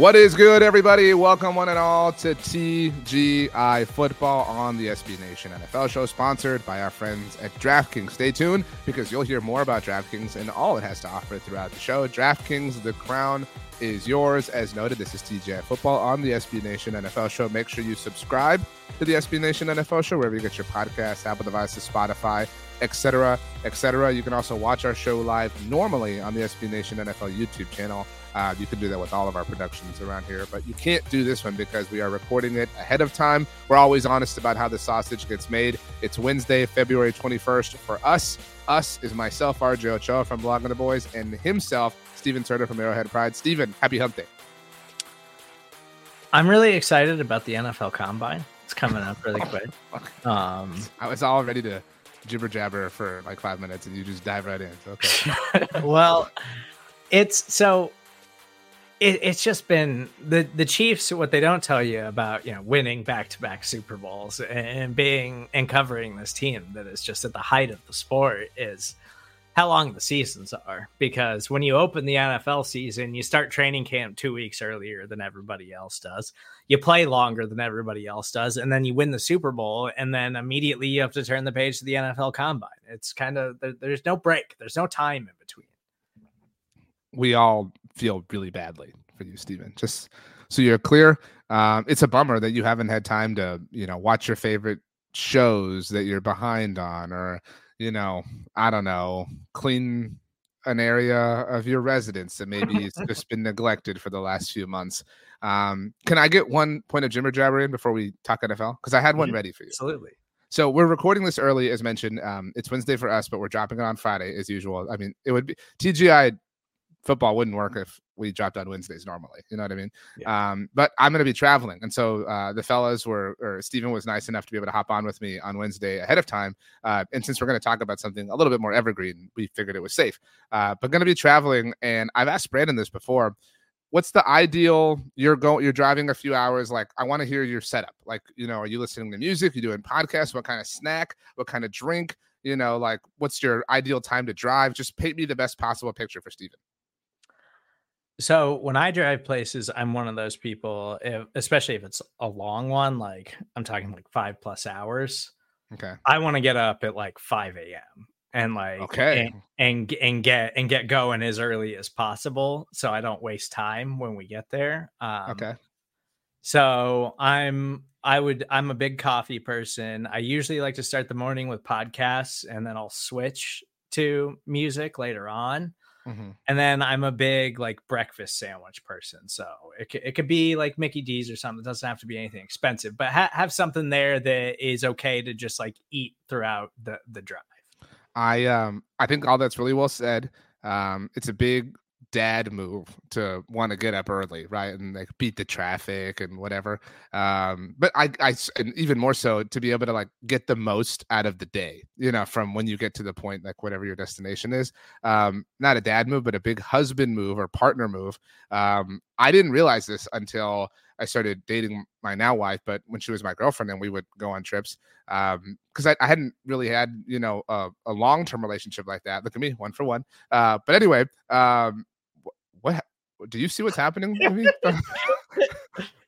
What is good, everybody? Welcome, one and all, to TGI Football on the SB Nation NFL show, sponsored by our friends at DraftKings. Stay tuned because you'll hear more about DraftKings and all it has to offer throughout the show. DraftKings, the crown is yours. As noted, this is TGI Football on the SB Nation NFL show. Make sure you subscribe to the SB Nation NFL show wherever you get your podcasts, Apple devices, Spotify, etc., etc. You can also watch our show live normally on the SB Nation NFL YouTube channel. Uh, you can do that with all of our productions around here, but you can't do this one because we are recording it ahead of time. We're always honest about how the sausage gets made. It's Wednesday, February 21st for us. Us is myself, RJ Ochoa from Blogging the Boys, and himself, Steven Turner from Arrowhead Pride. Steven, happy hump day. I'm really excited about the NFL Combine. It's coming up really quick. Um, I was all ready to jibber jabber for like five minutes, and you just dive right in. Okay. well, it's so it, it's just been the the Chiefs. What they don't tell you about, you know, winning back to back Super Bowls and being and covering this team that is just at the height of the sport is how long the seasons are. Because when you open the NFL season, you start training camp two weeks earlier than everybody else does. You play longer than everybody else does, and then you win the Super Bowl, and then immediately you have to turn the page to the NFL Combine. It's kind of there, there's no break. There's no time in between we all feel really badly for you, Steven. Just so you're clear, um, it's a bummer that you haven't had time to, you know, watch your favorite shows that you're behind on, or you know, I don't know, clean an area of your residence that maybe has just been neglected for the last few months. Um, can I get one point of Jimmer Jabber in before we talk NFL? Because I had one ready for you. Absolutely. So we're recording this early, as mentioned. Um, it's Wednesday for us, but we're dropping it on Friday as usual. I mean, it would be TGI football wouldn't work if we dropped on Wednesdays normally. You know what I mean? Yeah. Um, but I'm going to be traveling. And so uh, the fellas were, or Stephen was nice enough to be able to hop on with me on Wednesday ahead of time. Uh, and since we're going to talk about something a little bit more evergreen, we figured it was safe. Uh, but going to be traveling. And I've asked Brandon this before. What's the ideal? You're going, you're driving a few hours. Like, I want to hear your setup. Like, you know, are you listening to music? You doing podcasts? What kind of snack? What kind of drink? You know, like, what's your ideal time to drive? Just paint me the best possible picture for Stephen. So when I drive places, I'm one of those people, if, especially if it's a long one, like I'm talking like five plus hours. Okay. I want to get up at like 5 a.m. and like okay and, and and get and get going as early as possible so I don't waste time when we get there. Um, okay. So I'm I would I'm a big coffee person. I usually like to start the morning with podcasts and then I'll switch to music later on. Mm-hmm. And then I'm a big like breakfast sandwich person. So it, it could be like Mickey D's or something. It doesn't have to be anything expensive, but ha- have something there that is okay to just like eat throughout the, the drive. I um I think all that's really well said. Um, it's a big dad move to want to get up early, right, and like beat the traffic and whatever. Um, but I, I, and even more so to be able to like get the most out of the day, you know, from when you get to the point, like whatever your destination is. Um, not a dad move, but a big husband move or partner move. Um, I didn't realize this until I started dating my now wife, but when she was my girlfriend, and we would go on trips um, because I, I, hadn't really had you know a, a long term relationship like that. Look at me, one for one. Uh, but anyway, um, do you see what's happening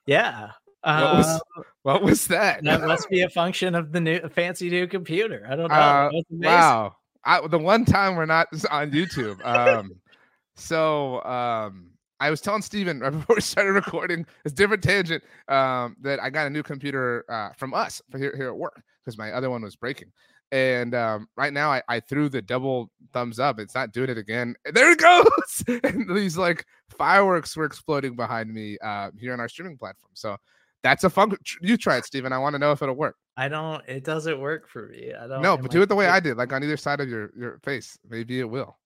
yeah. What was, uh, what was, that? that must be a function of the new fancy new computer. I don't know. Uh, wow. I, the one time we're not on youtube um so um I was telling Steven right before we started recording, it's different tangent, um, that I got a new computer uh, from us here, here at work because my other one was breaking. And um, right now, I, I threw the double thumbs up. It's not doing it again. There it goes. and these like fireworks were exploding behind me uh, here on our streaming platform. So that's a fun. You try it, Steven. I want to know if it'll work. I don't. It doesn't work for me. I don't. No, but do it the way I did, like on either side of your your face. Maybe it will.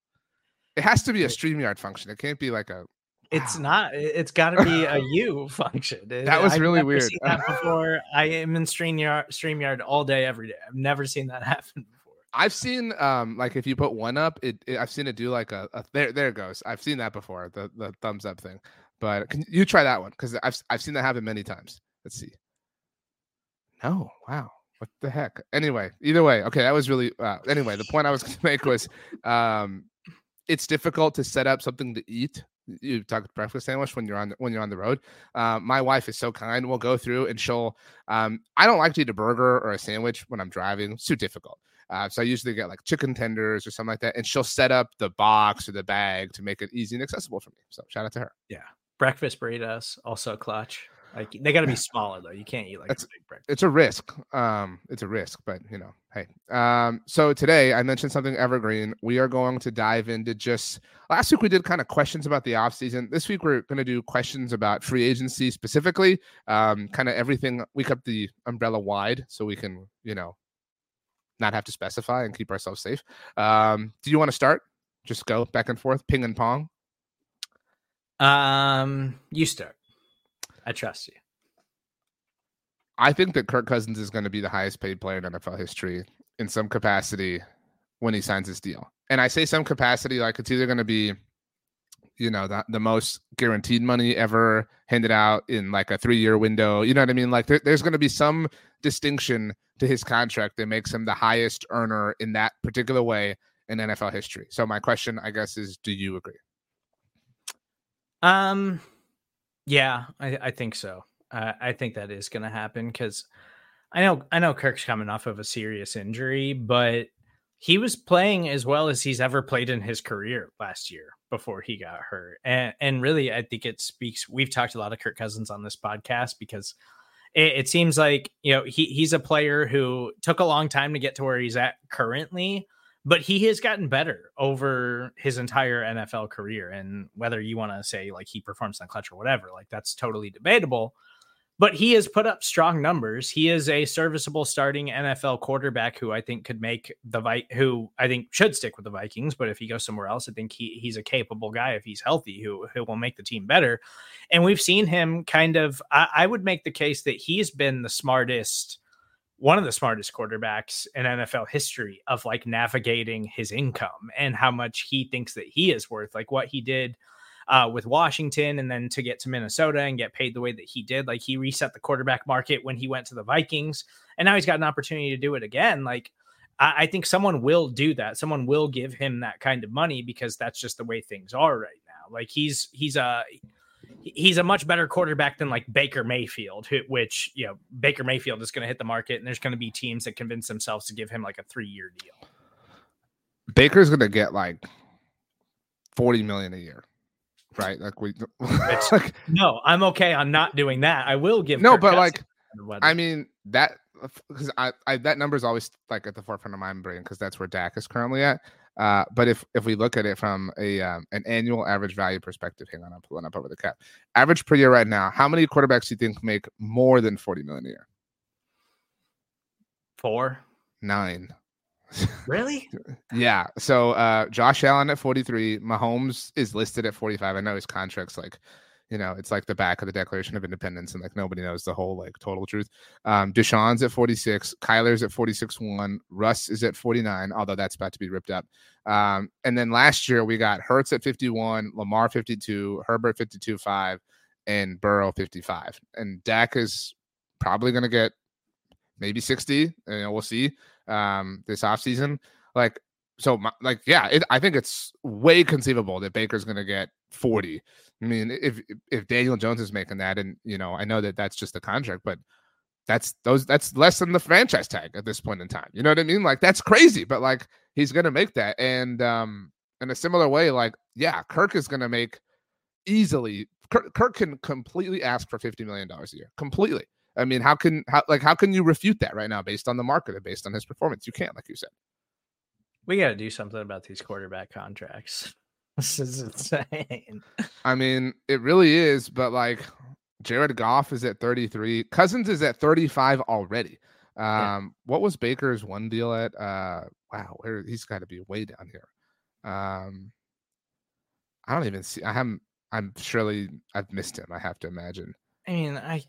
It has to be a Streamyard function. It can't be like a. It's not. It's got to be a U function. That was I've really never weird. Seen that before. I am in Streamyard, Streamyard all day, every day. I've never seen that happen before. I've seen um like if you put one up, it, it I've seen it do like a, a there there it goes. I've seen that before the the thumbs up thing. But can you try that one because I've I've seen that happen many times. Let's see. No, wow. What the heck? Anyway, either way, okay, that was really uh, anyway. The point I was going to make was, um, it's difficult to set up something to eat. You talk breakfast sandwich when you're on the, when you're on the road. Uh, my wife is so kind. We'll go through and she'll. Um, I don't like to eat a burger or a sandwich when I'm driving. It's too difficult. Uh, so I usually get like chicken tenders or something like that, and she'll set up the box or the bag to make it easy and accessible for me. So shout out to her. Yeah, breakfast burritos also clutch. Like they got to be smaller though. You can't eat like That's- a big breakfast. it's a risk. Um, it's a risk, but you know, hey. Um, so today I mentioned something evergreen. We are going to dive into just last week we did kind of questions about the offseason. This week we're going to do questions about free agency specifically. Um, kind of everything. We kept the umbrella wide so we can, you know, not have to specify and keep ourselves safe. Um, do you want to start? Just go back and forth, ping and pong. Um, you start. I trust you. I think that Kirk Cousins is going to be the highest paid player in NFL history in some capacity when he signs his deal. And I say some capacity, like it's either going to be, you know, the, the most guaranteed money ever handed out in like a three year window. You know what I mean? Like there, there's going to be some distinction to his contract that makes him the highest earner in that particular way in NFL history. So my question, I guess, is do you agree? Um, yeah, I, I think so. Uh, I think that is going to happen because I know I know Kirk's coming off of a serious injury, but he was playing as well as he's ever played in his career last year before he got hurt. And and really, I think it speaks. We've talked a lot of Kirk Cousins on this podcast because it, it seems like you know he he's a player who took a long time to get to where he's at currently, but he has gotten better over his entire NFL career. And whether you want to say like he performs on clutch or whatever, like that's totally debatable. But he has put up strong numbers. He is a serviceable starting NFL quarterback who I think could make the Vi- who I think should stick with the Vikings. But if he goes somewhere else, I think he he's a capable guy if he's healthy who who will make the team better. And we've seen him kind of. I, I would make the case that he's been the smartest one of the smartest quarterbacks in NFL history of like navigating his income and how much he thinks that he is worth. Like what he did uh, with Washington and then to get to Minnesota and get paid the way that he did. Like he reset the quarterback market when he went to the Vikings and now he's got an opportunity to do it again. Like I, I think someone will do that. Someone will give him that kind of money because that's just the way things are right now. Like he's, he's a, he's a much better quarterback than like Baker Mayfield, who, which you know Baker Mayfield is going to hit the market, and there's going to be teams that convince themselves to give him like a three year deal. Baker's going to get like 40 million a year. Right, like we, it's like, No, I'm okay on not doing that. I will give no, Kirk but Cousins like I mean that uh, because I, I that number is always like at the forefront of my brain because that's where Dak is currently at. Uh, but if if we look at it from a um, an annual average value perspective, hang on, I'm pulling up over the cap. Average per year right now. How many quarterbacks do you think make more than forty million a year? four. Nine. Really? Yeah. So uh, Josh Allen at forty three. Mahomes is listed at forty five. I know his contract's like you know, it's like the back of the Declaration of Independence, and like nobody knows the whole like total truth. Um, Deshaun's at 46, Kyler's at 46 1, Russ is at 49, although that's about to be ripped up. Um, and then last year we got Hurts at 51, Lamar 52, Herbert 52 5, and Burrow 55. And Dak is probably going to get maybe 60, and we'll see um, this offseason. Like, so my, like yeah it, i think it's way conceivable that baker's going to get 40 i mean if if daniel jones is making that and you know i know that that's just the contract but that's those that's less than the franchise tag at this point in time you know what i mean like that's crazy but like he's to make that and um in a similar way like yeah kirk is to make easily kirk, kirk can completely ask for 50 million dollars a year completely I mean, how can how like how can you refute that right now based on the market and based on his performance? You can't, like you said. We got to do something about these quarterback contracts. This is insane. I mean, it really is, but like Jared Goff is at 33. Cousins is at 35 already. Um, yeah. what was Baker's one deal at? Uh, wow, where he's got to be way down here. Um, I don't even see. I haven't. I'm surely I've missed him. I have to imagine. I mean, I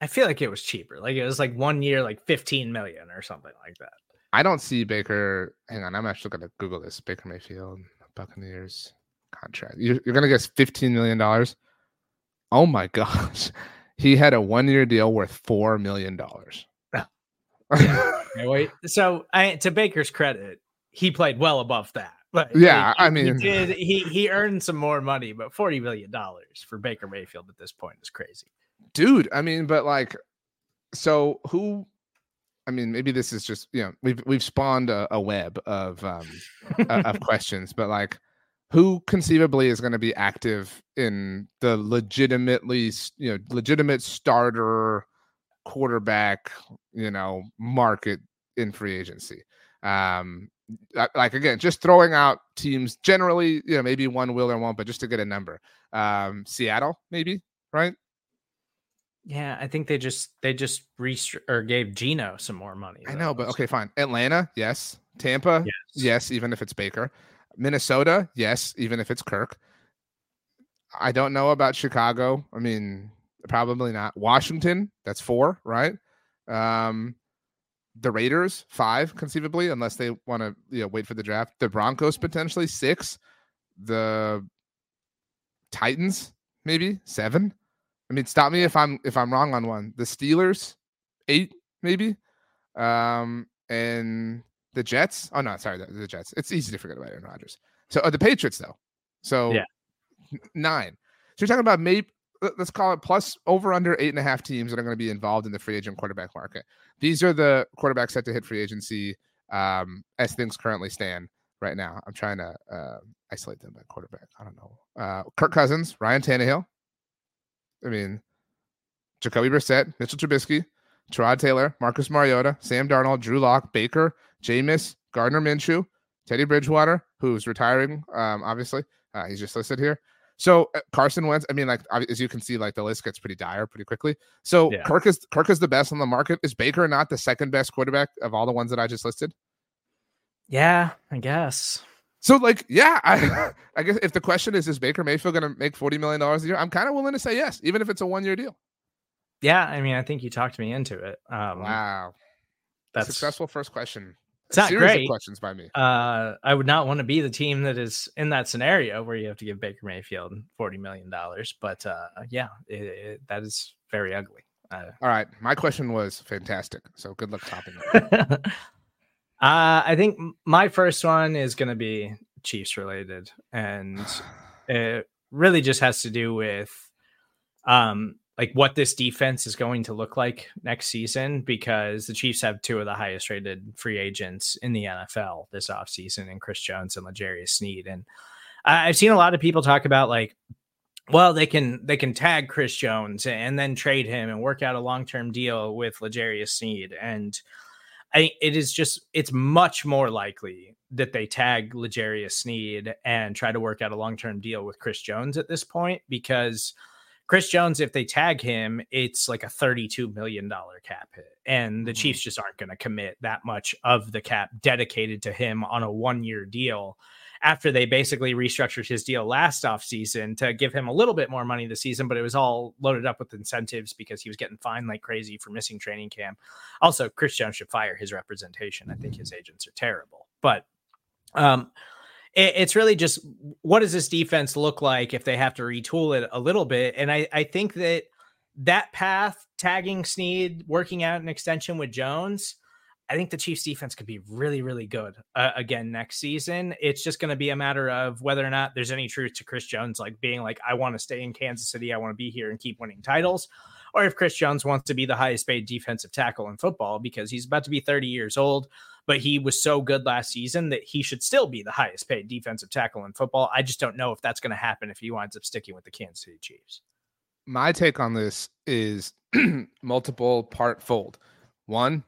I feel like it was cheaper. Like it was like one year, like 15 million or something like that. I don't see Baker. Hang on, I'm actually gonna Google this. Baker Mayfield, Buccaneers contract. You're, you're gonna guess 15 million dollars. Oh my gosh, he had a one year deal worth four million dollars. yeah. wait. So I, to Baker's credit, he played well above that. But yeah, he, I mean, he did. He he earned some more money, but forty million dollars for Baker Mayfield at this point is crazy, dude. I mean, but like, so who? I mean, maybe this is just you know we've we've spawned a, a web of um of questions, but like, who conceivably is going to be active in the legitimately you know legitimate starter quarterback you know market in free agency? Um, like again, just throwing out teams generally, you know, maybe one will or won't, but just to get a number. Um, Seattle, maybe, right? Yeah, I think they just they just rest- or gave Geno some more money. Though. I know, but okay, fine. Atlanta, yes. Tampa, yes. yes, even if it's Baker. Minnesota, yes, even if it's Kirk. I don't know about Chicago. I mean, probably not. Washington, that's four, right? Um, the Raiders five conceivably, unless they want to you know wait for the draft. The Broncos potentially six. The Titans maybe seven. I mean, stop me if I'm if I'm wrong on one. The Steelers eight maybe, um, and the Jets. Oh no, sorry, the, the Jets. It's easy to forget about Aaron Rodgers. So uh, the Patriots though. So yeah, nine. So you're talking about maybe let's call it plus over under eight and a half teams that are going to be involved in the free agent quarterback market. These are the quarterbacks set to hit free agency um, as things currently stand right now. I'm trying to uh, isolate them by quarterback. I don't know. Uh, Kirk Cousins, Ryan Tannehill. I mean, Jacoby Brissett, Mitchell Trubisky, Tyrod Taylor, Marcus Mariota, Sam Darnold, Drew Lock, Baker, Jameis, Gardner Minshew, Teddy Bridgewater, who's retiring, um, obviously. Uh, he's just listed here. So uh, Carson Wentz, I mean, like as you can see, like the list gets pretty dire pretty quickly. So yeah. Kirk is Kirk is the best on the market. Is Baker not the second best quarterback of all the ones that I just listed? Yeah, I guess. So like, yeah, I I guess if the question is, is Baker Mayfield going to make forty million dollars a year? I'm kind of willing to say yes, even if it's a one year deal. Yeah, I mean, I think you talked me into it. Um, wow, that's successful first question. It's not great. questions by me. Uh, I would not want to be the team that is in that scenario where you have to give Baker Mayfield forty million dollars. But uh, yeah, it, it, that is very ugly. Uh, All right, my question was fantastic. So good luck topping it. uh, I think my first one is going to be Chiefs related, and it really just has to do with um like what this defense is going to look like next season because the Chiefs have two of the highest rated free agents in the NFL this offseason and Chris Jones and L'Jarius Sneed. And I've seen a lot of people talk about like, well, they can they can tag Chris Jones and then trade him and work out a long term deal with L'Jarius Sneed. And I it is just it's much more likely that they tag L'Jarius Sneed and try to work out a long term deal with Chris Jones at this point because – Chris Jones, if they tag him, it's like a $32 million cap hit. And the mm-hmm. Chiefs just aren't going to commit that much of the cap dedicated to him on a one year deal after they basically restructured his deal last offseason to give him a little bit more money this season, but it was all loaded up with incentives because he was getting fined like crazy for missing training camp. Also, Chris Jones should fire his representation. I think his agents are terrible. But um, it, it's really just what does this defense look like if they have to retool it a little bit? And I, I think that that path, tagging Sneed, working out an extension with Jones, I think the Chiefs defense could be really, really good uh, again next season. It's just going to be a matter of whether or not there's any truth to Chris Jones, like being like, I want to stay in Kansas City, I want to be here and keep winning titles, or if Chris Jones wants to be the highest paid defensive tackle in football because he's about to be 30 years old but he was so good last season that he should still be the highest paid defensive tackle in football. I just don't know if that's going to happen if he winds up sticking with the Kansas City Chiefs. My take on this is multiple part fold. One,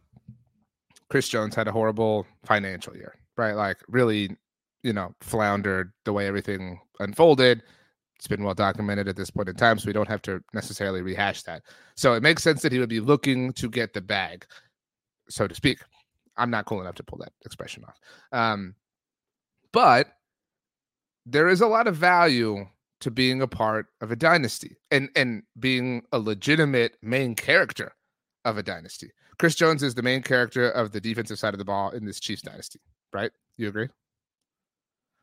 Chris Jones had a horrible financial year, right? Like really, you know, floundered the way everything unfolded. It's been well documented at this point in time, so we don't have to necessarily rehash that. So it makes sense that he would be looking to get the bag, so to speak. I'm not cool enough to pull that expression off. Um, but there is a lot of value to being a part of a dynasty and and being a legitimate main character of a dynasty. Chris Jones is the main character of the defensive side of the ball in this Chiefs dynasty, right? You agree?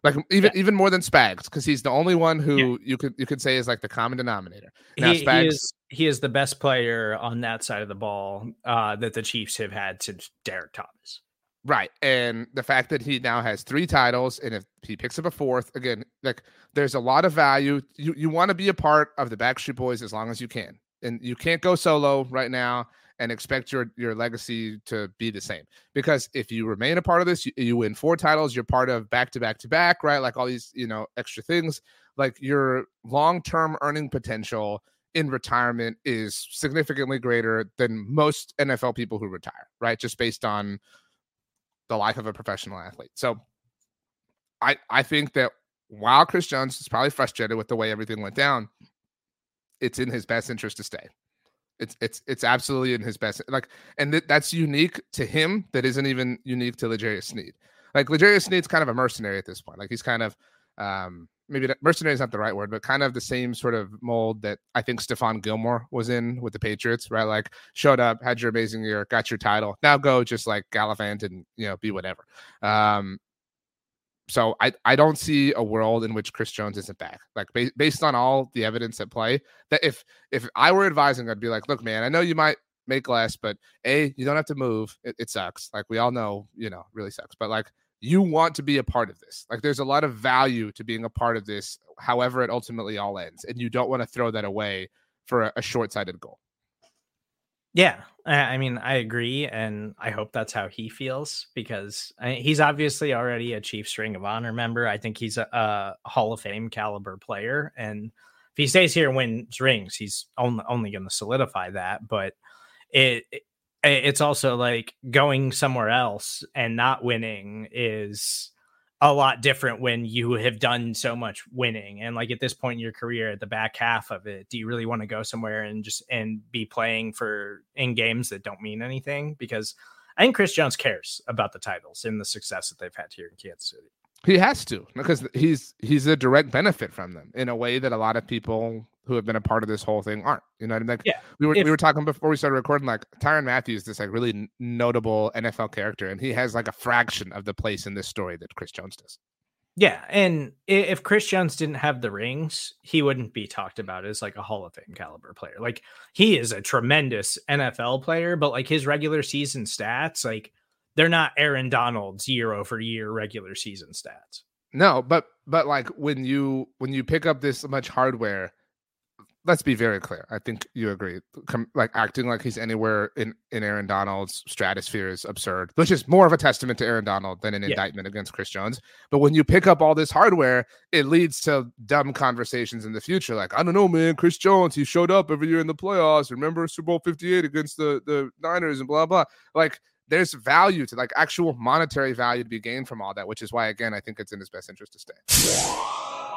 Like even yeah. even more than Spags, because he's the only one who yeah. you could you could say is like the common denominator. Now, he, Spags, he is he is the best player on that side of the ball uh, that the Chiefs have had since Derrick Thomas. Right. And the fact that he now has three titles, and if he picks up a fourth, again, like there's a lot of value. You you want to be a part of the Backstreet Boys as long as you can. And you can't go solo right now and expect your your legacy to be the same. Because if you remain a part of this, you, you win four titles, you're part of back to back to back, right? Like all these, you know, extra things. Like your long-term earning potential in retirement is significantly greater than most NFL people who retire, right? Just based on the life of a professional athlete. So I I think that while Chris Jones is probably frustrated with the way everything went down, it's in his best interest to stay. It's it's it's absolutely in his best like and th- that's unique to him that isn't even unique to L'Jarius Sneed. Like L'Jarius Sneed's kind of a mercenary at this point. Like he's kind of um maybe that, mercenary is not the right word, but kind of the same sort of mold that I think Stephon Gilmore was in with the Patriots, right? Like showed up, had your amazing year, got your title. Now go just like gallivant and you know be whatever. Um, so I I don't see a world in which Chris Jones isn't back. Like ba- based on all the evidence at play, that if if I were advising, I'd be like, look, man, I know you might make less, but a you don't have to move. It, it sucks. Like we all know, you know, really sucks. But like you want to be a part of this. Like there's a lot of value to being a part of this, however it ultimately all ends, and you don't want to throw that away for a, a short-sighted goal. Yeah, I mean, I agree, and I hope that's how he feels because he's obviously already a Chiefs Ring of Honor member. I think he's a, a Hall of Fame caliber player, and if he stays here and wins rings, he's only only going to solidify that. But it, it's also like going somewhere else and not winning is a lot different when you have done so much winning and like at this point in your career at the back half of it do you really want to go somewhere and just and be playing for in games that don't mean anything? Because i think chris jones cares about the titles and the success that they've had here in kansas city he has to because he's he's a direct benefit from them in a way that a lot of people who have been a part of this whole thing aren't. You know what I mean? Like, yeah. We were if, we were talking before we started recording. Like Tyrann Mathieu, this like really notable NFL character, and he has like a fraction of the place in this story that Chris Jones does. Yeah, and if Chris Jones didn't have the rings, he wouldn't be talked about as like a Hall of Fame caliber player. Like he is a tremendous NFL player, but like his regular season stats, like they're not Aaron Donald's year over year regular season stats. No, but but like when you when you pick up this much hardware let's be very clear. I think you agree. Com- like acting like he's anywhere in in Aaron Donald's stratosphere is absurd, which is more of a testament to Aaron Donald than an yeah. indictment against Chris Jones. But when you pick up all this hardware, it leads to dumb conversations in the future. Like, I don't know, man, Chris Jones, he showed up every year in the playoffs. Remember Super Bowl 58 against the the Niners and blah blah. Like there's value to like actual monetary value to be gained from all that, which is why again I think it's in his best interest to stay.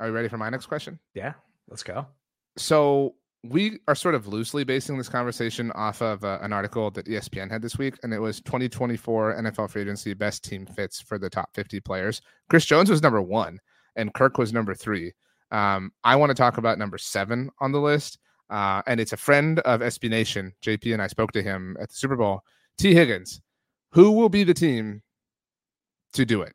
Are you ready for my next question? Yeah, let's go. So we are sort of loosely basing this conversation off of uh, an article that ESPN had this week, and it was 2024 NFL free agency best team fits for the top 50 players. Chris Jones was number one, and Kirk was number three. Um, I want to talk about number seven on the list, uh, and it's a friend of SB Nation, JP, and I spoke to him at the Super Bowl. Tee Higgins, who will be the team to do it?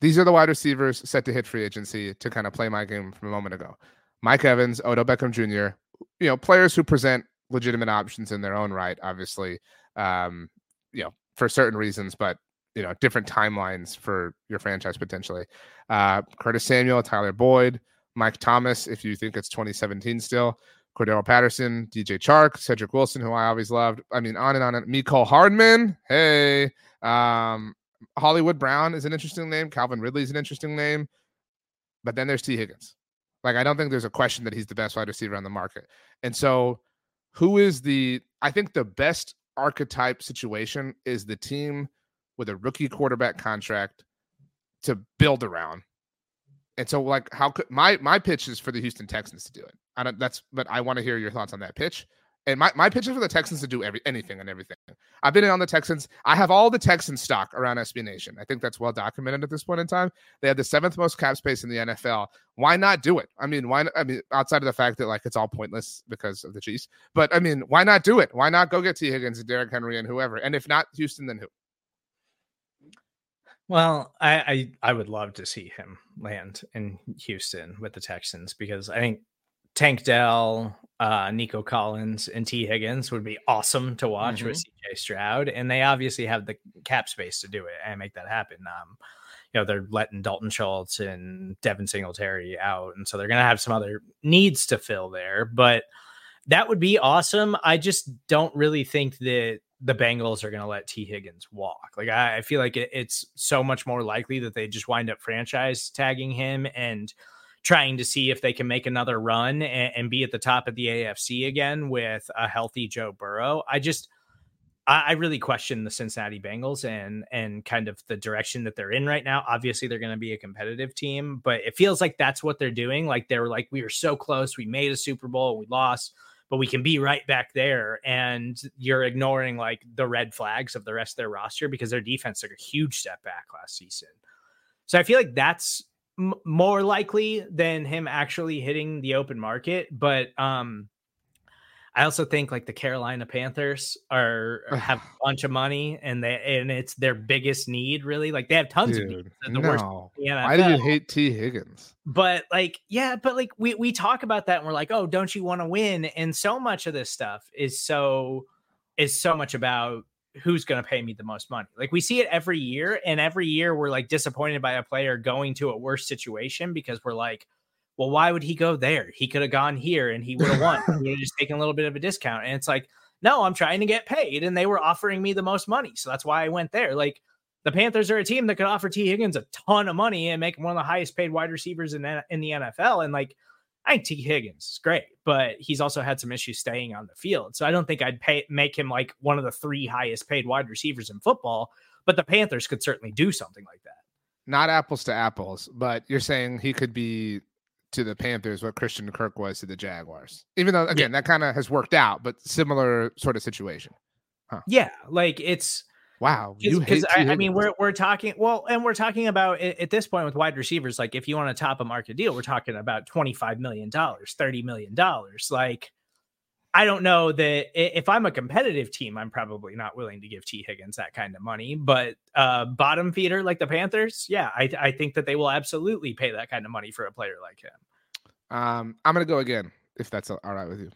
These are the wide receivers set to hit free agency to kind of play my game from a moment ago. Mike Evans, Odell Beckham Jr., you know, players who present legitimate options in their own right, obviously, um, you know, for certain reasons, but you know, different timelines for your franchise potentially. Uh, Curtis Samuel, Tyler Boyd, Mike Thomas, if you think it's 2017 still, Cordarrelle Patterson, DJ Chark, Cedrick Wilson, who I always loved. I mean, on and on. And Mecole Hardman, hey, um, Hollywood Brown is an interesting name. Calvin Ridley is an interesting name. But then there's Tee Higgins. Like, I don't think there's a question that he's the best wide receiver on the market. And so, who is the, I think the best archetype situation is the team with a rookie quarterback contract to build around. And so, like, how could my my pitch is for the Houston Texans to do it? I don't. That's, but I want to hear your thoughts on that pitch. And my, my pitch is for the Texans to do every anything and everything. I've been in on the Texans. I have all the Texan stock around SB Nation. I think that's well documented at this point in time. They have the seventh most cap space in the NFL. Why not do it? I mean, why? Not, I mean, outside of the fact that like it's all pointless because of the Chiefs, but I mean, why not do it? Why not go get Tee Higgins and Derrick Henry and whoever? And if not Houston, then who? Well, I, I I would love to see him land in Houston with the Texans because I think Tank Dell, uh, Nico Collins, and Tee Higgins would be awesome to watch mm-hmm. with CJ Stroud, and they obviously have the cap space to do it and make that happen. Um, you know, they're letting Dalton Schultz and Devin Singletary out, and so they're going to have some other needs to fill there. But that would be awesome. I just don't really think that the Bengals are going to let Tee Higgins walk. Like I, I feel like it, it's so much more likely that they just wind up franchise tagging him and trying to see if they can make another run and, and, be at the top of the AFC again with a healthy Joe Burrow. I just I, I really question the Cincinnati Bengals and and kind of the direction that they're in right now. Obviously, they're going to be a competitive team, but it feels like that's what they're doing. Like they're like we were so close, we made a Super Bowl, we lost, but we can be right back there. And you're ignoring like the red flags of the rest of their roster because their defense took a huge step back last season. So I feel like that's m- more likely than him actually hitting the open market. But um, I also think like the Carolina Panthers are have a bunch of money and they and it's their biggest need really. Like they have tons Dude, of needs. The no. worst Why do you hate Tee Higgins? But like, yeah, but like we we talk about that and we're like, oh, don't you want to win? And so much of this stuff is so is so much about who's going to pay me the most money. Like we see it every year, and every year we're like disappointed by a player going to a worse situation because we're like, well, why would he go there? He could have gone here and he would have won. he just taken a little bit of a discount. And it's like, no, I'm trying to get paid, and they were offering me the most money, so that's why I went there. Like the Panthers are a team that could offer Tee Higgins a ton of money and make him one of the highest paid wide receivers in in the NFL, and like I think Tee Higgins is great, but he's also had some issues staying on the field. So I don't think I'd pay make him like one of the three highest paid wide receivers in football. But the Panthers could certainly do something like that. Not apples to apples, but you're saying he could be to the Panthers what Christian Kirk was to the Jaguars. Even though again yeah. that kind of has worked out, but similar sort of situation. Huh. Yeah, like it's Wow, you hate I, I, mean, we're we're talking well, and we're talking about at this point with wide receivers. Like, if you want to top a market deal, we're talking about twenty five million dollars, thirty million dollars. Like, I don't know that if I'm a competitive team, I'm probably not willing to give Tee Higgins that kind of money. But uh, bottom feeder like the Panthers, yeah, I, I think that they will absolutely pay that kind of money for a player like him. Um, I'm gonna go again if that's all right with you.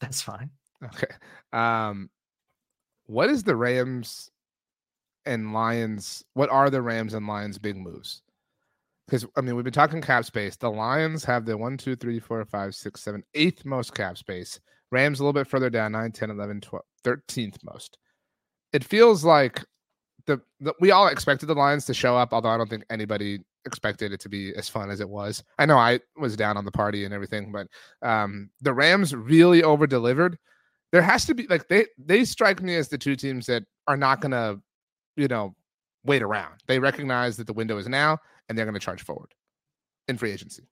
That's fine. Okay. Um, what is the Rams and Lions, what are the Rams and Lions big moves? Because I mean, we've been talking cap space. The Lions have the one, two, three, four, five, six, seven, eighth most cap space. Rams a little bit further down, 9, 10, 11, 12, 13th most. It feels like the, the we all expected the Lions to show up, although I don't think anybody expected it to be as fun as it was. I know I was down on the party and everything, but um, the Rams really over delivered. There has to be like they they strike me as the two teams that are not going to you know, wait around. They recognize that the window is now and they're going to charge forward in free agency.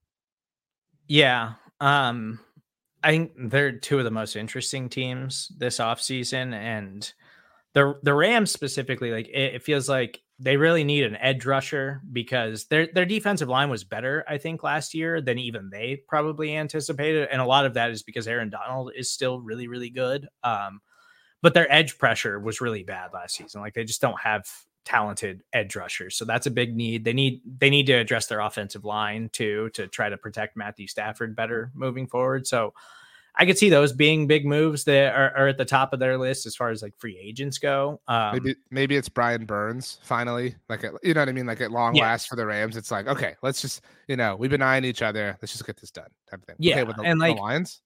Yeah. Um I think they're two of the most interesting teams this offseason and the the Rams specifically like it, it, feels like they really need an edge rusher because their their defensive line was better I think last year than even they probably anticipated and a lot of that is because Aaron Donald is still really really good. Um but their edge pressure was really bad last season. Like they just don't have talented edge rushers. So that's a big need. They need they need to address their offensive line too to try to protect Matthew Stafford better moving forward. So I could see those being big moves that are, are, at the top of their list as far as like free agents go. Um, maybe maybe it's Brian Burns finally, like at, you know what I mean, like at long yeah. last for the Rams. It's like okay, let's just you know we've been eyeing each other. Let's just get this done, type of thing. Yeah, okay, with the, and like the Lions,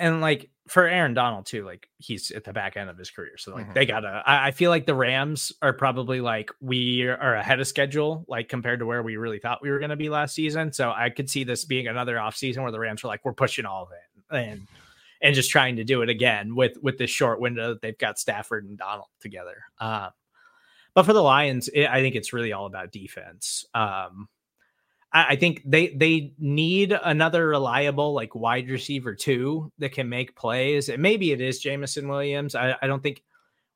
and like for Aaron Donald too, like he's at the back end of his career, so like mm-hmm. they gotta. I, I, feel like the Rams are probably like we are ahead of schedule, like compared to where we really thought we were going to be last season. So I could see this being another off season where the Rams are like we're pushing all of it and and just trying to do it again with with this short window that they've got Stafford and Donald together. Um, but for the Lions, it, I think it's really all about defense. Um, I, I, think they they need another reliable like wide receiver too that can make plays. And maybe it is Jameson Williams. I, I don't think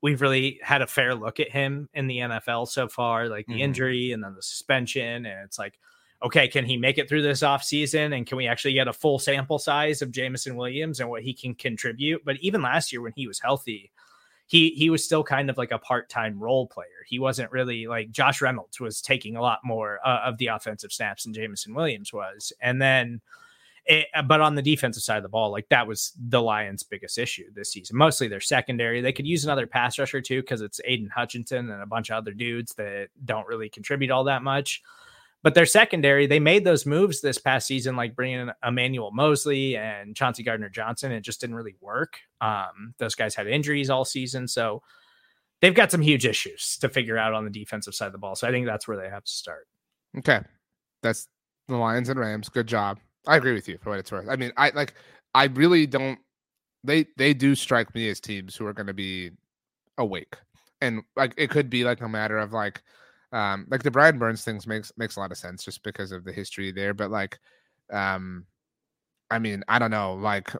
we've really had a fair look at him in the NFL so far, like the mm-hmm. injury and then the suspension, and it's like okay, can he make it through this offseason? And can we actually get a full sample size of Jameson Williams and what he can contribute? But even last year when he was healthy, he he was still kind of like a part-time role player. He wasn't really like Josh Reynolds was taking a lot more uh, of the offensive snaps than Jameson Williams was. And then it, but on the defensive side of the ball, like that was the Lions' biggest issue this season. Mostly their secondary. They could use another pass rusher too because it's Aidan Hutchinson and a bunch of other dudes that don't really contribute all that much. But their secondary, they made those moves this past season, like bringing in Emmanuel Moseley and Chauncey Gardner Johnson. It just didn't really work. Um, those guys had injuries all season. So they've got some huge issues to figure out on the defensive side of the ball. So I think that's where they have to start. Okay. That's the Lions and Rams. Good job. I agree with you for what it's worth. I mean, I like, I really don't, they, they do strike me as teams who are going to be awake. And like, it could be like a matter of like, um, like the Brian Burns things makes makes a lot of sense just because of the history there. But like, um, I mean, I don't know. Like,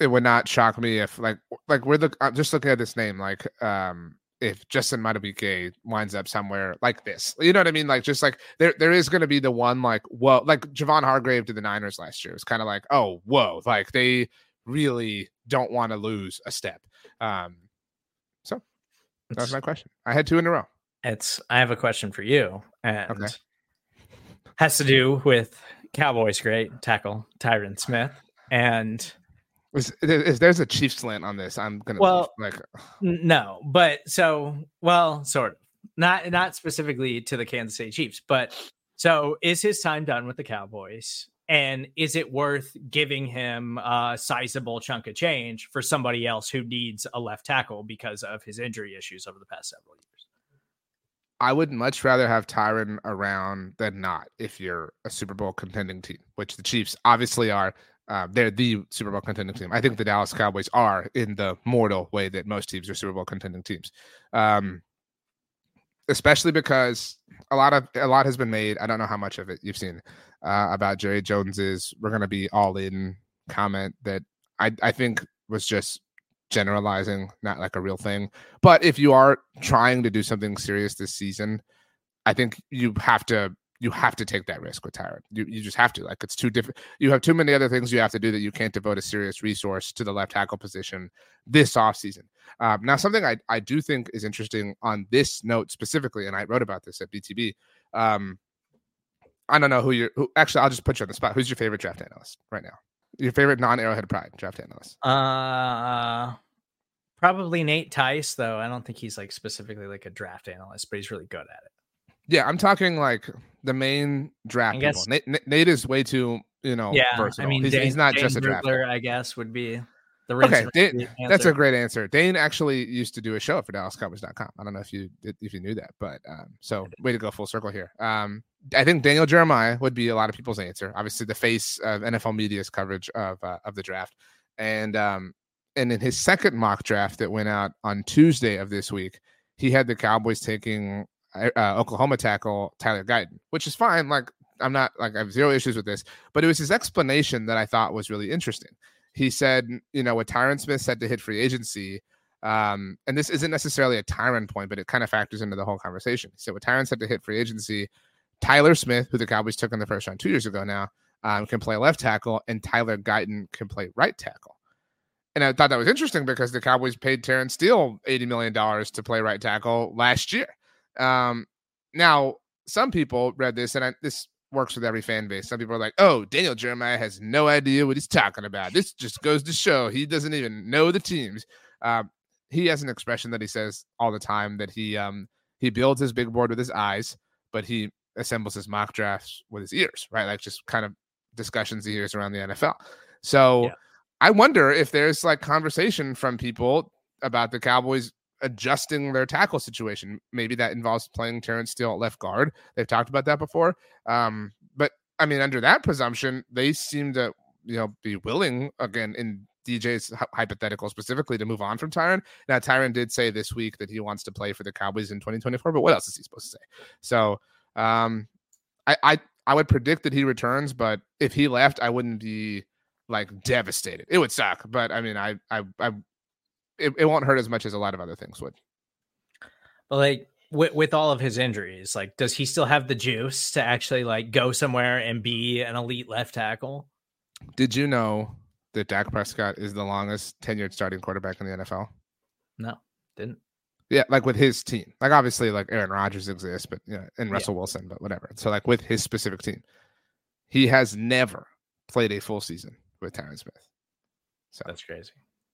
it would not shock me if like like we're I'm just looking at this name like um if Justin Madubuike winds up somewhere like this. You know what I mean? Like just like there there is gonna be the one like whoa like Javon Hargrave to the Niners last year. It's kind of like, oh whoa, like they really don't want to lose a step. Um so that's my question. I had two in a row. It's I have a question for you, and okay. has to do with Cowboys great tackle Tyron Smith, and is, is, there's a Chiefs slant on this. I'm gonna well, like no, but so well, sort of not not specifically to the Kansas City Chiefs, but so is his time done with the Cowboys? And is it worth giving him a sizable chunk of change for somebody else who needs a left tackle because of his injury issues over the past several years? I would much rather have Tyron around than not if you're a Super Bowl contending team, which the Chiefs obviously are. Uh, they're the Super Bowl contending team. I think the Dallas Cowboys are in the mortal way that most teams are Super Bowl contending teams. Um, especially because a lot of a lot has been made. I don't know how much of it you've seen uh, about Jerry Jones's "we're going to be all in" comment that I I think was just generalizing, not like a real thing. But if you are trying to do something serious this season, I think you have to you have to take that risk with Tyron. You you just have to. Like it's too different. You have too many other things you have to do that you can't devote a serious resource to the left tackle position this offseason. Um, now, something I, I do think is interesting on this note specifically, and I wrote about this at BTB. Um, I don't know who you're. Who, actually, I'll just put you on the spot. Who's your favorite draft analyst right now? Your favorite non-Arrowhead Pride draft analyst? Uh, probably Nate Tice, though. I don't think he's like specifically like a draft analyst, but he's really good at it. Yeah, I'm talking like the main draft I guess, people. Nate, Nate, is way too, you know, yeah. Versatile. I mean, he's, Dane, he's not Dane just a draft. I guess would be the okay. Dane, that's a great answer. Dane actually used to do a show for DallasCowboys.com. I don't know if you if you knew that, but um, so way to go full circle here. Um, I think Daniel Jeremiah would be a lot of people's answer. Obviously, the face of NFL media's coverage of uh, of the draft, and um, and in his second mock draft that went out on Tuesday of this week, he had the Cowboys taking uh, uh Oklahoma tackle Tyler Guyton, which is fine. Like I'm not like I have zero issues with this, but it was his explanation that I thought was really interesting. He said, you know, what Tyron Smith said to hit free agency, um, and this isn't necessarily a Tyron point, but it kind of factors into the whole conversation. He said, with Tyron said to hit free agency, Tyler Smith, who the Cowboys took in the first round two years ago now, um, can play left tackle, and Tyler Guyton can play right tackle. And I thought that was interesting because the Cowboys paid Terence Steele $80 million to play right tackle last year. Um, now some people read this, and I, this works with every fan base. Some people are like, "Oh, Daniel Jeremiah has no idea what he's talking about. This just goes to show he doesn't even know the teams." Um, he has an expression that he says all the time that he um he builds his big board with his eyes, but he assembles his mock drafts with his ears, right? Like just kind of discussions he hears around the NFL. So Yeah. I wonder if there's like conversation from people about the Cowboys adjusting their tackle situation. Maybe that involves playing Terence Steele at left guard. They've talked about that before. Um, but I mean, under that presumption, they seem to you know be willing again in DJ's hypothetical specifically to move on from Tyron. Now Tyron did say this week that he wants to play for the Cowboys in 2024, but what else is he supposed to say? So um I I I would predict that he returns, but if he left, I wouldn't be like devastated. It would suck, but I mean I I I it, it won't hurt as much as a lot of other things would. But like with, with all of his injuries, like does he still have the juice to actually like go somewhere and be an elite left tackle? Did you know that Dak Prescott is the longest tenured starting quarterback in the NFL? No, didn't. Yeah, like with his team. Like obviously, like Aaron Rodgers exists, but yeah, and Yeah. Russell Wilson, but whatever. So like with his specific team, he has never played a full season with Tyron Smith. So That's crazy.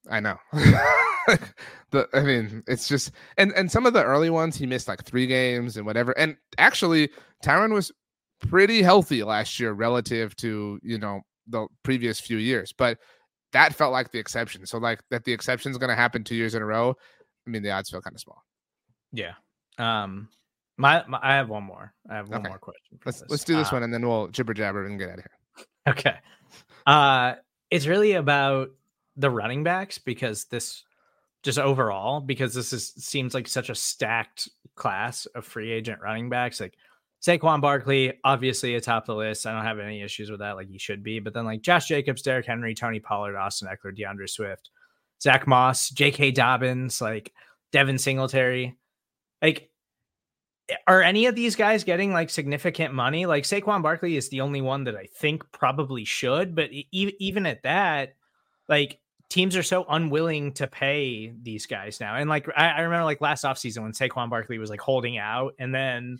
I know. the I mean, it's just and and some of the early ones he missed like three games and whatever. And actually, Tyron was pretty healthy last year relative to you know the previous few years, but that felt like the exception. So like that the exception is going to happen two years in a row. I mean, the odds feel kind of small. Yeah. Um, my, my I have one more. I have one Okay. more question. Let's this. let's do this Uh, one and then we'll jibber jabber and get out of here. Okay. Uh it's really about the running backs because this just overall because this is seems like such a stacked class of free agent running backs like Saquon Barkley obviously atop the list. I don't have any issues with that like he should be, but then like Josh Jacobs, Derrick Henry, Tony Pollard, Austin Ekeler, D'Andre Swift, Zack Moss, J.K. Dobbins, like Devin Singletary. Like are any of these guys getting like significant money? Like Saquon Barkley is the only one that I think probably should, but e- even at that, like teams are so unwilling to pay these guys now. And like I, I remember like last offseason when Saquon Barkley was like holding out and then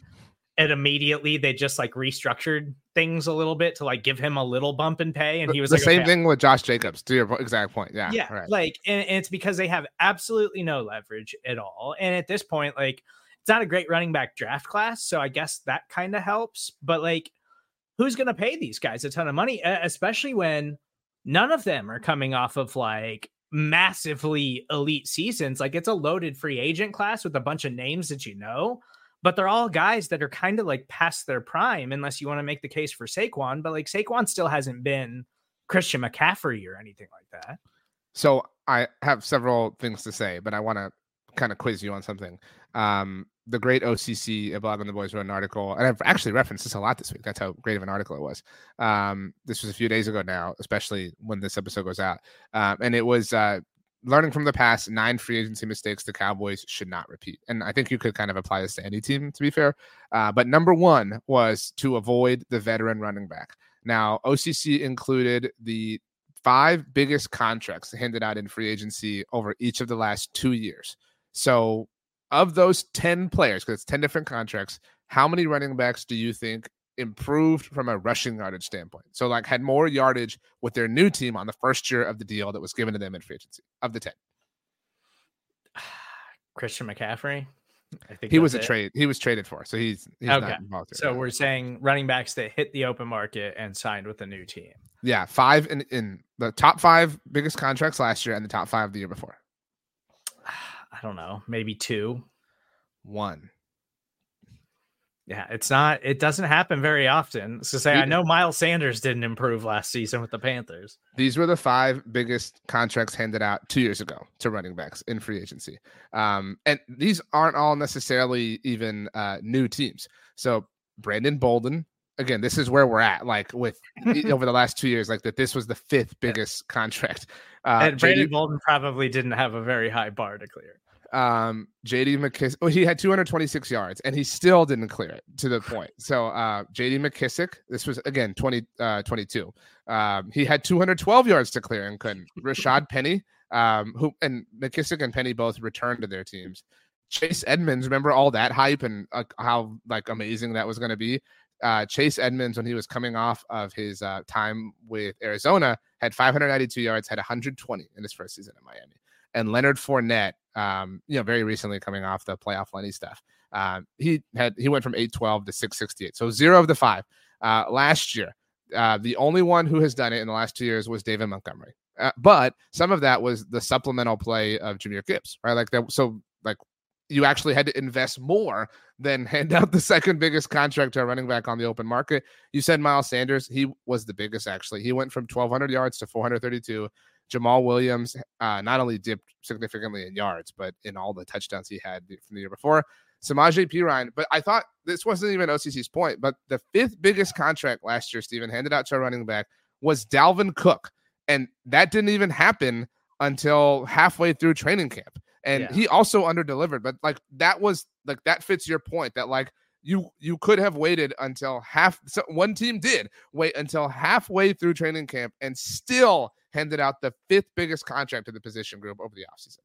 it immediately they just like restructured things a little bit to like give him a little bump in pay. And he was the like, same "Okay, thing with Josh Jacobs. To your exact point, yeah, yeah right. like and, and it's because they have absolutely no leverage at all and at this point like it's not a great running back draft class so i guess that kind of helps but like who's going to pay these guys a ton of money especially when none of them are coming off of like massively elite seasons like it's a loaded free agent class with a bunch of names that you know but they're all guys that are kind of like past their prime unless you want to make the case for Saquon but like Saquon still hasn't been Christian McCaffrey or anything like that So I have several things to say, but I want to kind of quiz you on something. Um, the great OCC, Blogging the Boys, wrote an article, and I've actually referenced this a lot this week. That's how great of an article it was. Um, this was a few days ago now, especially when this episode goes out, um, and it was uh, learning from the past nine free agency mistakes the Cowboys should not repeat. And I think you could kind of apply this to any team, to be fair. Uh, but number one was to avoid the veteran running back. Now, OCC included the five biggest contracts handed out in free agency over each of the last two years. So, of those 10 players, because it's 10 different contracts, how many running backs do you think improved from a rushing yardage standpoint? So, like, had more yardage with their new team on the first year of the deal that was given to them in free agency of the 10? Christian McCaffrey. I think He was a it. trade. He was traded for. So, he's, he's Okay. not involved. here. So we're saying running backs that hit the open market and signed with a new team. yeah, five in, in the top five biggest contracts last year and the top five the year before. I don't know, maybe two. One. Yeah, it's not. It doesn't happen very often. So say, I know Miles Sanders didn't improve last season with the Panthers. These were the five biggest contracts handed out two years ago to running backs in free agency. Um, and these aren't all necessarily even uh, new teams. So Brandon Bolden, again, this is where we're at. Like with over the last two years, like that this was the fifth biggest contract. Uh, and Brandon JD, Bolden probably didn't have a very high bar to clear. Um, JD McKissic, oh, he had 226 yards and he still didn't clear it to the point. So uh, JD McKissic, this was again 20, uh, 22. Um, he had 212 yards to clear and couldn't. Rashaad Penny, um, who and McKissic and Penny both returned to their teams. Chase Edmonds, remember all that hype and uh, how like amazing that was going to be? Uh, Chase Edmonds, when he was coming off of his uh, time with Arizona, had 592 yards, had 120 in his first season in Miami. And Leonard Fournette, um, you know, very recently coming off the playoff Lenny stuff, uh, he had he went from 812 to 668. So zero of the five. Uh, last year, uh, the only one who has done it in the last two years was David Montgomery. Uh, but some of that was the supplemental play of Jahmyr Gibbs, right? Like that. So like you actually had to invest more than hand out the second biggest contract to a running back on the open market. You said Miles Sanders, he was the biggest actually. He went from 1,200 yards to 432. Jamaal Williams uh, not only dipped significantly in yards, but in all the touchdowns he had from the year before. Samaje Perine, but I thought this wasn't even OCC's point, but the fifth biggest contract last year, Stephen, handed out to a running back was Dalvin Cook. And that didn't even happen until halfway through training camp. And yeah. he also underdelivered, but like that was like that fits your point that like you you could have waited until half so one team did wait until halfway through training camp and still handed out the fifth biggest contract to the position group over the offseason.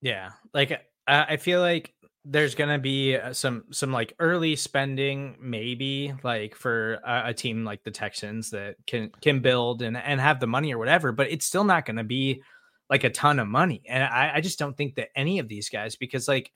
Yeah. Like I feel like there's gonna be uh, some some like early spending maybe like for a, a, team like the Texans that can can build and and have the money or whatever, but it's still not gonna be like a ton of money. And I, I just don't think that any of these guys because like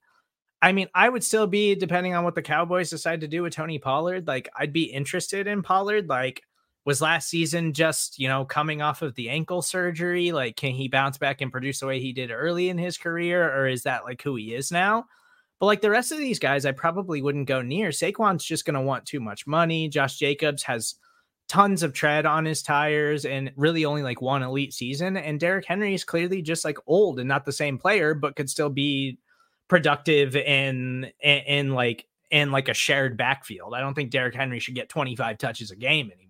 I mean I would still be depending on what the Cowboys decide to do with Tony Pollard. Like I'd be interested in Pollard. Like was last season just you know coming off of the ankle surgery? Like can he bounce back and produce the way he did early in his career, or is that like who he is now? But like the rest of these guys, I probably wouldn't go near. Saquon's just going to want too much money. Josh Jacobs has tons of tread on his tires and really only like one elite season. And Derrick Henry is clearly just like old and not the same player, but could still be productive in in, in like in like a shared backfield. I don't think Derrick Henry should get 25 touches a game anymore.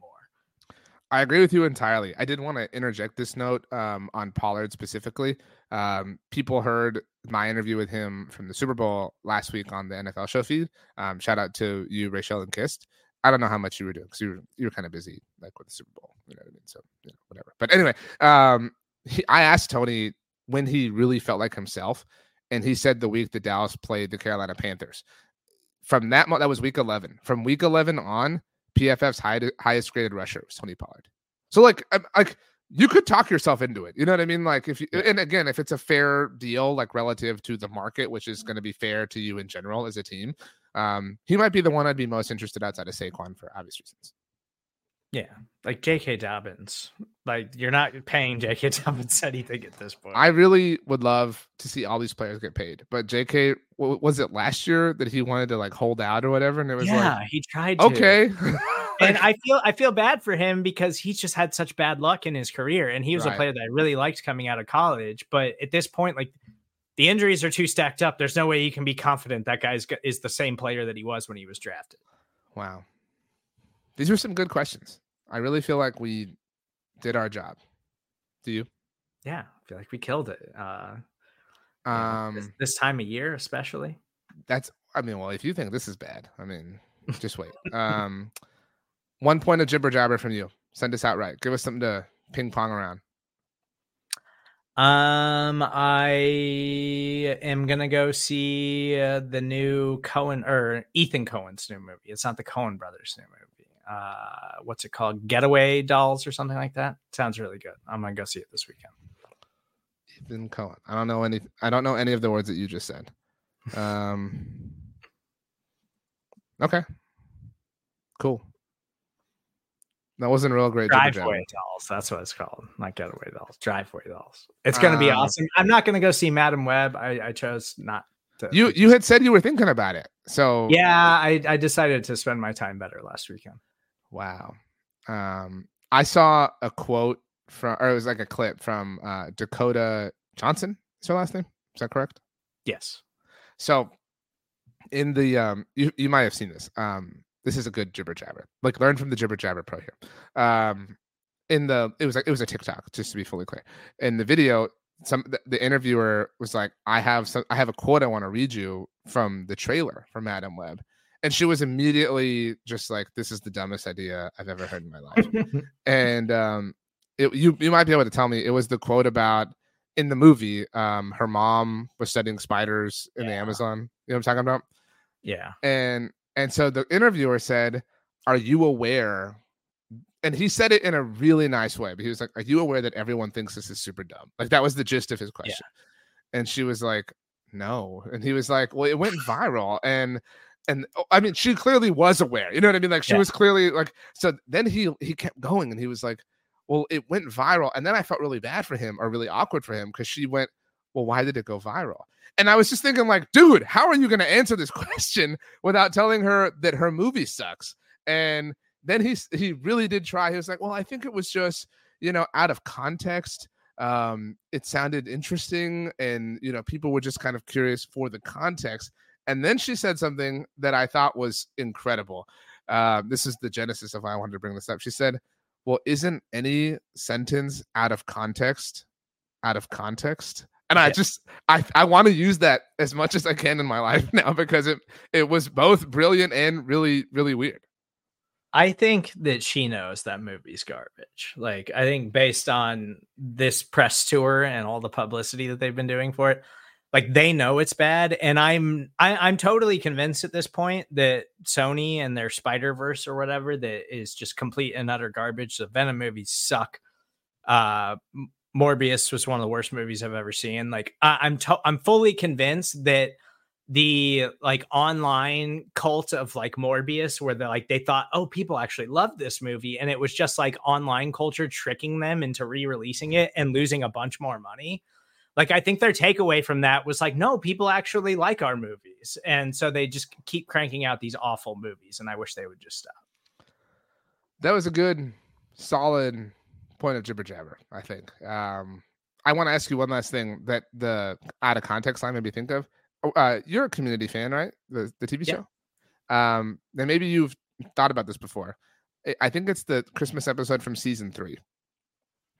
I agree with you entirely. I did want to interject this note um, on Pollard specifically. Um, people heard my interview with him from the Super Bowl last week on the NFL show feed. Um, shout out to you, Rachel and Kist. I don't know how much you were doing because you were you were kind of busy like with the Super Bowl. You know what I mean? So you know, whatever. But anyway, um, he, I asked Tony when he really felt like himself, and he said the week that Dallas played the Carolina Panthers. From that that was week eleven. From week eleven on, PFF's high, highest graded rusher was Tony Pollard. So like, like you could talk yourself into it. You know what I mean? Like if you, and again, if it's a fair deal, like relative to the market, which is going to be fair to you in general as a team, um, he might be the one I'd be most interested outside of Saquon for obvious reasons. Yeah, like J.K. Dobbins. Like you're not paying J.K. Dobbins anything at this point. I really would love to see all these players get paid, but J.K. was it last year that he wanted to like hold out or whatever, and it was yeah, like, he tried. To. Okay. and I feel I feel bad for him because he's just had such bad luck in his career, and he was right. a player that I really liked coming out of college. But at this point, like the injuries are too stacked up. There's no way you can be confident that guy is the same player that he was when he was drafted. Wow, these are some good questions. I really feel like we did our job. Do you? Yeah, I feel like we killed it. Uh, um, this, this time of year, especially. That's. I mean, well, if you think this is bad, I mean, just wait. um. One point of jibber jabber from you. Send us out right. Give us something to ping pong around. Um, I am gonna go see uh, the new Coen or Ethan Coen's new movie. It's not the Coen brothers' new movie. Uh, what's it called? Getaway Dolls or something like that. Sounds really good. I'm gonna go see it this weekend. Ethan Coen. I don't know any. I don't know any of the words that you just said. Um. Okay. Cool. That wasn't real great. Driveway dolls. That's what it's called. Not getaway dolls. Driveway dolls. It's going to be um, awesome. I'm not going to go see Madame Web. I, I chose not to. You you had said you were thinking about it. So yeah, I, I decided to spend my time better last weekend. Wow. Um, I saw a quote from, or it was like a clip from uh, Dakota Johnson. Is her last name? Is that correct? Yes. So in the um, you you might have seen this. Um, this is a good jibber jabber. Like learn from the jibber jabber pro here. Um, in the it was like it was a TikTok, just to be fully clear. In the video, some the, the interviewer was like, "I have some, I have a quote I want to read you from the trailer for Madame Web," and she was immediately just like, "This is the dumbest idea I've ever heard in my life." and um, it, you you might be able to tell me it was the quote about in the movie, um, her mom was studying spiders in the Amazon. You know what I'm talking about? Yeah. And and so the interviewer said, "Are you aware?" And he said it in a really nice way. But he was like, "Are you aware that everyone thinks this is super dumb?" Like that was the gist of his question. And she was like, "No." And he was like, "Well, it went viral." And and oh, I mean, she clearly was aware. You know what I mean? Like she Yeah. was clearly like. So then he he kept going, and he was like, "Well, it went viral." And then I felt really bad for him, or really awkward for him, because she went, "Well, why did it go viral?" And I was just thinking, like, dude, how are you going to answer this question without telling her that her movie sucks? And then he he really did try. He was like, "Well, I think it was just you know out of context. Um, it sounded interesting, and you know people were just kind of curious for the context." And then she said something that I thought was incredible. Uh, this is the genesis of why I wanted to bring this up. She said, "Well, isn't any sentence out of context out of context?" And I just I I want to use that as much as I can in my life now because it it was both brilliant and really really weird. I think that she knows that movie's garbage. Like, I think based on this press tour and all the publicity that they've been doing for it, like they know it's bad. And I'm I, I'm totally convinced at this point that Sony and their Spider Verse or whatever that is just complete and utter garbage. The Venom movies suck. Uh, Morbius was one of the worst movies I've ever seen. Like, I, I'm to- I'm fully convinced that the like online cult of like Morbius where they like they thought oh people actually love this movie and it was just like online culture tricking them into re-releasing it and losing a bunch more money like I think their takeaway from that was like no people actually like our movies and so they just keep cranking out these awful movies and I wish they would just stop That was a good, solid point of jibber jabber. I think. Um, I want to ask you one last thing that the out of context line made me think of. Oh, Uh, you're a community fan, right? The the TV Yeah. show. Um, then maybe you've thought about this before. I- I think it's the Christmas episode from season three,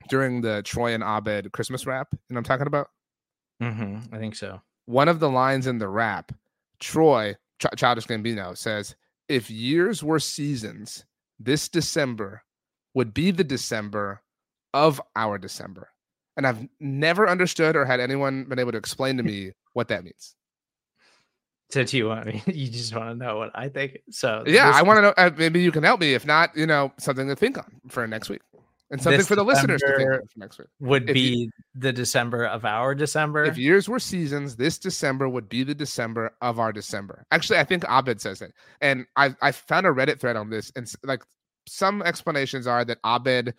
during the Troy and Abed Christmas rap. You know I'm talking about? mm-hmm, I think so one of the lines in the rap, Troy, Ch- Childish Gambino says, "If years were seasons, this December would be the December of our December." And I've never understood or had anyone been able to explain to me what that means. so do you want me you just want to know what I think so Yeah, I want to know. Uh, maybe you can help me. If not, you know, something to think on for next week, and something for the listeners to think December- on for next week. would if be you- the December of our December If years were seasons, this December would be the December of our December. Actually, I think Abed says it, and I I found a Reddit thread on this, and like some explanations are that Abed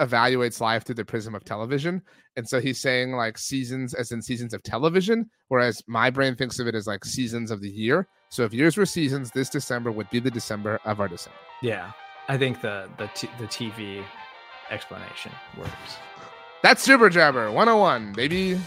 evaluates life through the prism of television, and so he's saying like seasons as in seasons of television, whereas my brain thinks of it as like seasons of the year. So if years were seasons, this December would be the December of our December. Yeah, I think the the t- the TV explanation works. That's Jibber Jabber 101, baby.